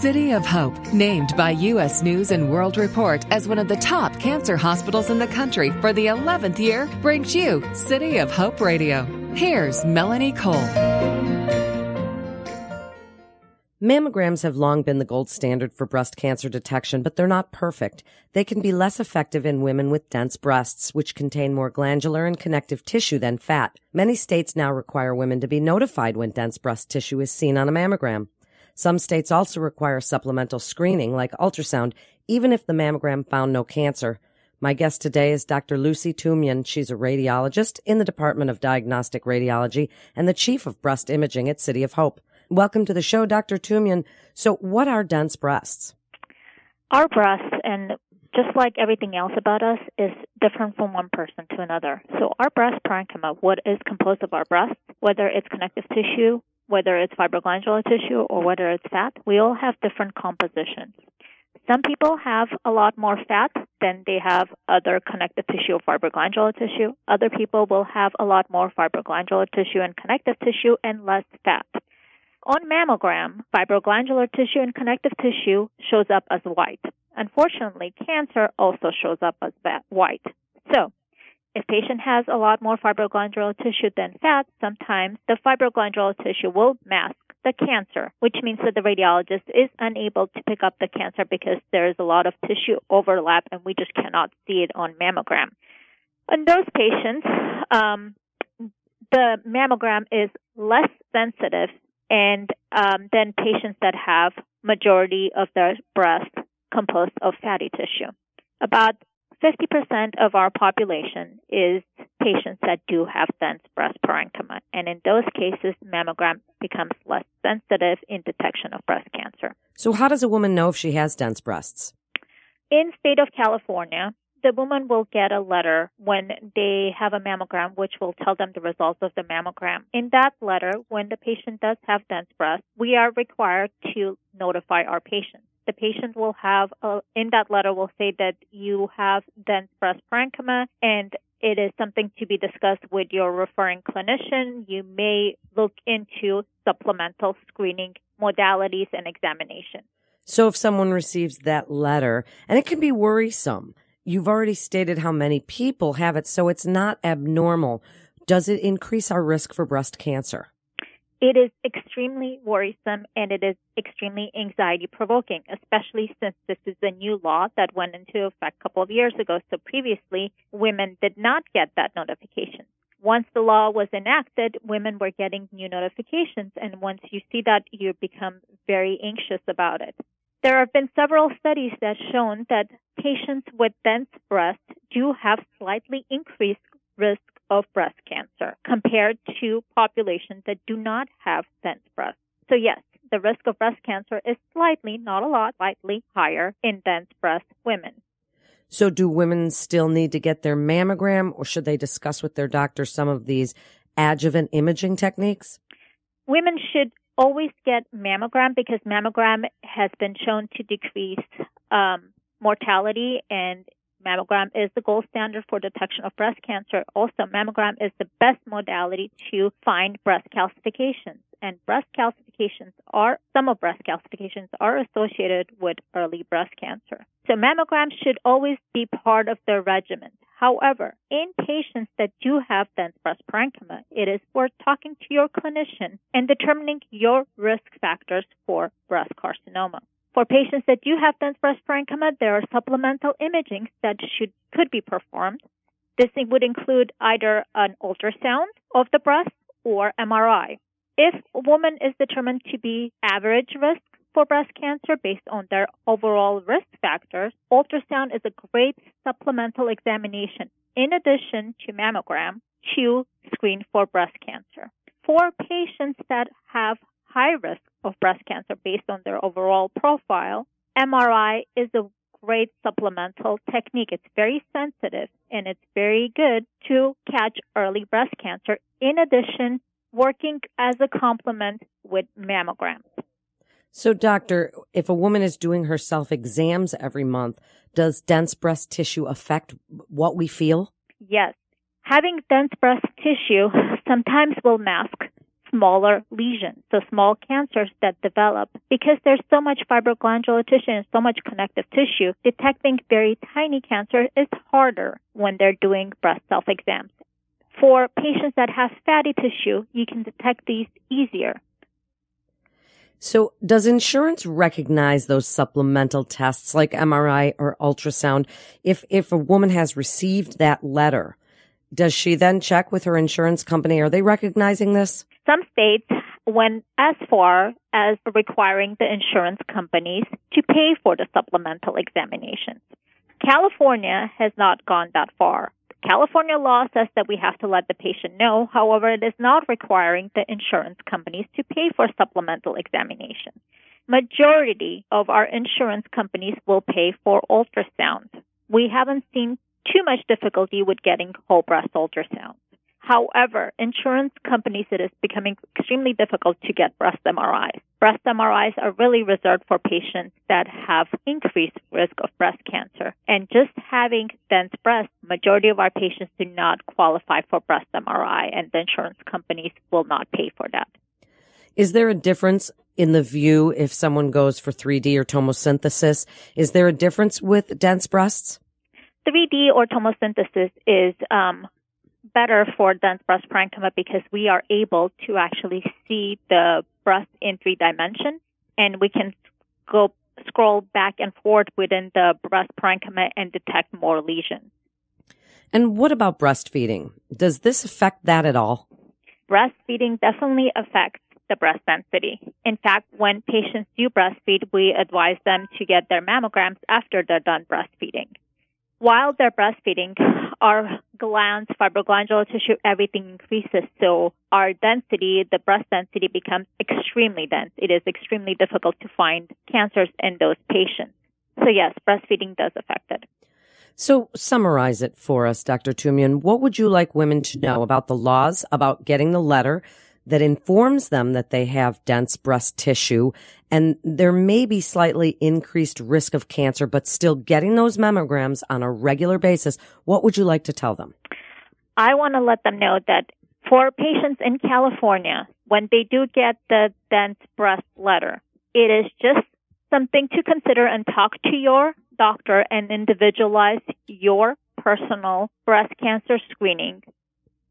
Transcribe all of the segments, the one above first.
City of Hope, named by U.S. News and World Report as one of the top cancer hospitals in the country for the 11th year, brings you City of Hope Radio. Here's Melanie Cole. Mammograms have long been the gold standard for breast cancer detection, but they're not perfect. They can be less effective in women with dense breasts, which contain more glandular and connective tissue than fat. Many states now require women to be notified when dense breast tissue is seen on a mammogram. Some states also require supplemental screening like ultrasound, even if the mammogram found no cancer. My guest today is Dr. Lucy Tumyan. She's a radiologist in the Department of Diagnostic Radiology and the chief of breast imaging at City of Hope. Welcome to the show, Dr. Tumyan. So what are dense breasts? Our breasts, and just like everything else about us, is different from one person to another. So our breast parenchyma, what is composed of our breasts, whether it's connective tissue, whether it's fibroglandular tissue or whether it's fat, we all have different compositions. Some people have a lot more fat than they have other connective tissue or fibroglandular tissue. Other people will have a lot more fibroglandular tissue and connective tissue and less fat. On mammogram, fibroglandular tissue and connective tissue shows up as white. Unfortunately, cancer also shows up as white. So, if patient has a lot more fibroglandular tissue than fat, sometimes the fibroglandular tissue will mask the cancer, which means that the radiologist is unable to pick up the cancer because there is a lot of tissue overlap and we just cannot see it on mammogram. In those patients, um, the mammogram is less sensitive and um, than patients that have majority of their breast composed of fatty tissue. About 50% of our population is patients that do have dense breast parenchyma, and in those cases, mammogram becomes less sensitive in detection of breast cancer. So, how does a woman know if she has dense breasts? In state of California, the woman will get a letter when they have a mammogram, which will tell them the results of the mammogram. In that letter, when the patient does have dense breasts, we are required to notify our patient the patient will have a, in that letter will say that you have dense breast parenchyma and it is something to be discussed with your referring clinician. You may look into supplemental screening modalities and examination. So if someone receives that letter, and it can be worrisome, you've already stated how many people have it, so it's not abnormal. Does it increase our risk for breast cancer? It is extremely worrisome and it is extremely anxiety provoking, especially since this is a new law that went into effect a couple of years ago. So previously, women did not get that notification. Once the law was enacted, women were getting new notifications. And once you see that, you become very anxious about it. There have been several studies that shown that patients with dense breasts do have slightly increased risk of breast compared to populations that do not have dense breasts. So yes, the risk of breast cancer is slightly, not a lot, slightly higher in dense breast women. So do women still need to get their mammogram or should they discuss with their doctor some of these adjuvant imaging techniques? Women should always get mammogram because mammogram has been shown to decrease um, mortality and Mammogram is the gold standard for detection of breast cancer. Also, mammogram is the best modality to find breast calcifications. And breast calcifications are, some of breast calcifications are associated with early breast cancer. So mammograms should always be part of their regimen. However, in patients that do have dense breast parenchyma, it is worth talking to your clinician and determining your risk factors for breast carcinoma. For patients that do have dense breast parenchyma, there are supplemental imaging that should could be performed. This would include either an ultrasound of the breast or MRI. If a woman is determined to be average risk for breast cancer based on their overall risk factors, ultrasound is a great supplemental examination in addition to mammogram to screen for breast cancer. For patients that have high risk of breast cancer based on their overall profile, MRI is a great supplemental technique. It's very sensitive and it's very good to catch early breast cancer. In addition, working as a complement with mammograms. So, doctor, if a woman is doing her self exams every month, does dense breast tissue affect what we feel? Yes. Having dense breast tissue sometimes will mask smaller lesions, so small cancers that develop. Because there's so much fibroglandular tissue and so much connective tissue, detecting very tiny cancer is harder when they're doing breast self exams. For patients that have fatty tissue, you can detect these easier. So does insurance recognize those supplemental tests like MRI or ultrasound? If, if a woman has received that letter, does she then check with her insurance company? Are they recognizing this? Some states went as far as requiring the insurance companies to pay for the supplemental examinations. California has not gone that far. California law says that we have to let the patient know. However, it is not requiring the insurance companies to pay for supplemental examination. Majority of our insurance companies will pay for ultrasound. We haven't seen too much difficulty with getting whole breast ultrasound. However, insurance companies, it is becoming extremely difficult to get breast MRIs. Breast MRIs are really reserved for patients that have increased risk of breast cancer. And just having dense breasts, majority of our patients do not qualify for breast MRI, and the insurance companies will not pay for that. Is there a difference in the view if someone goes for 3D or tomosynthesis? Is there a difference with dense breasts? 3D or tomosynthesis is um, better for dense breast parenchyma because we are able to actually see the breast in three dimensions and we can go scroll back and forth within the breast parenchyma and detect more lesions. And what about breastfeeding? Does this affect that at all? Breastfeeding definitely affects the breast density. In fact, when patients do breastfeed, we advise them to get their mammograms after they're done breastfeeding while they're breastfeeding, our glands, fibroglandular tissue, everything increases. So our density, the breast density becomes extremely dense. It is extremely difficult to find cancers in those patients. So yes, breastfeeding does affect it. So summarize it for us, Dr. Tumyan. What would you like women to know about the laws about getting the letter that informs them that they have dense breast tissue and there may be slightly increased risk of cancer, but still getting those mammograms on a regular basis. What would you like to tell them? I want to let them know that for patients in California, when they do get the dense breast letter, it is just something to consider and talk to your doctor and individualize your personal breast cancer screening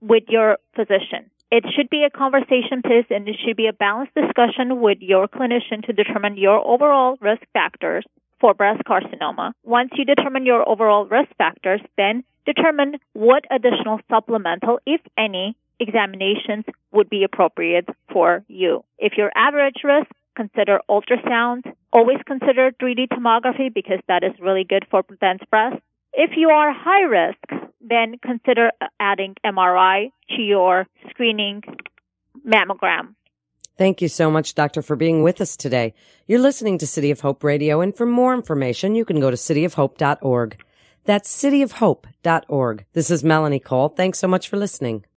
with your physician. It should be a conversation piece and it should be a balanced discussion with your clinician to determine your overall risk factors for breast carcinoma. Once you determine your overall risk factors, then determine what additional supplemental, if any, examinations would be appropriate for you. If you're average risk, consider ultrasound. Always consider 3D tomography because that is really good for dense breast. If you are high risk, then consider adding MRI to your screening mammogram. Thank you so much, doctor, for being with us today. You're listening to City of Hope Radio, and for more information, you can go to cityofhope.org. That's cityofhope.org. This is Melanie Cole. Thanks so much for listening.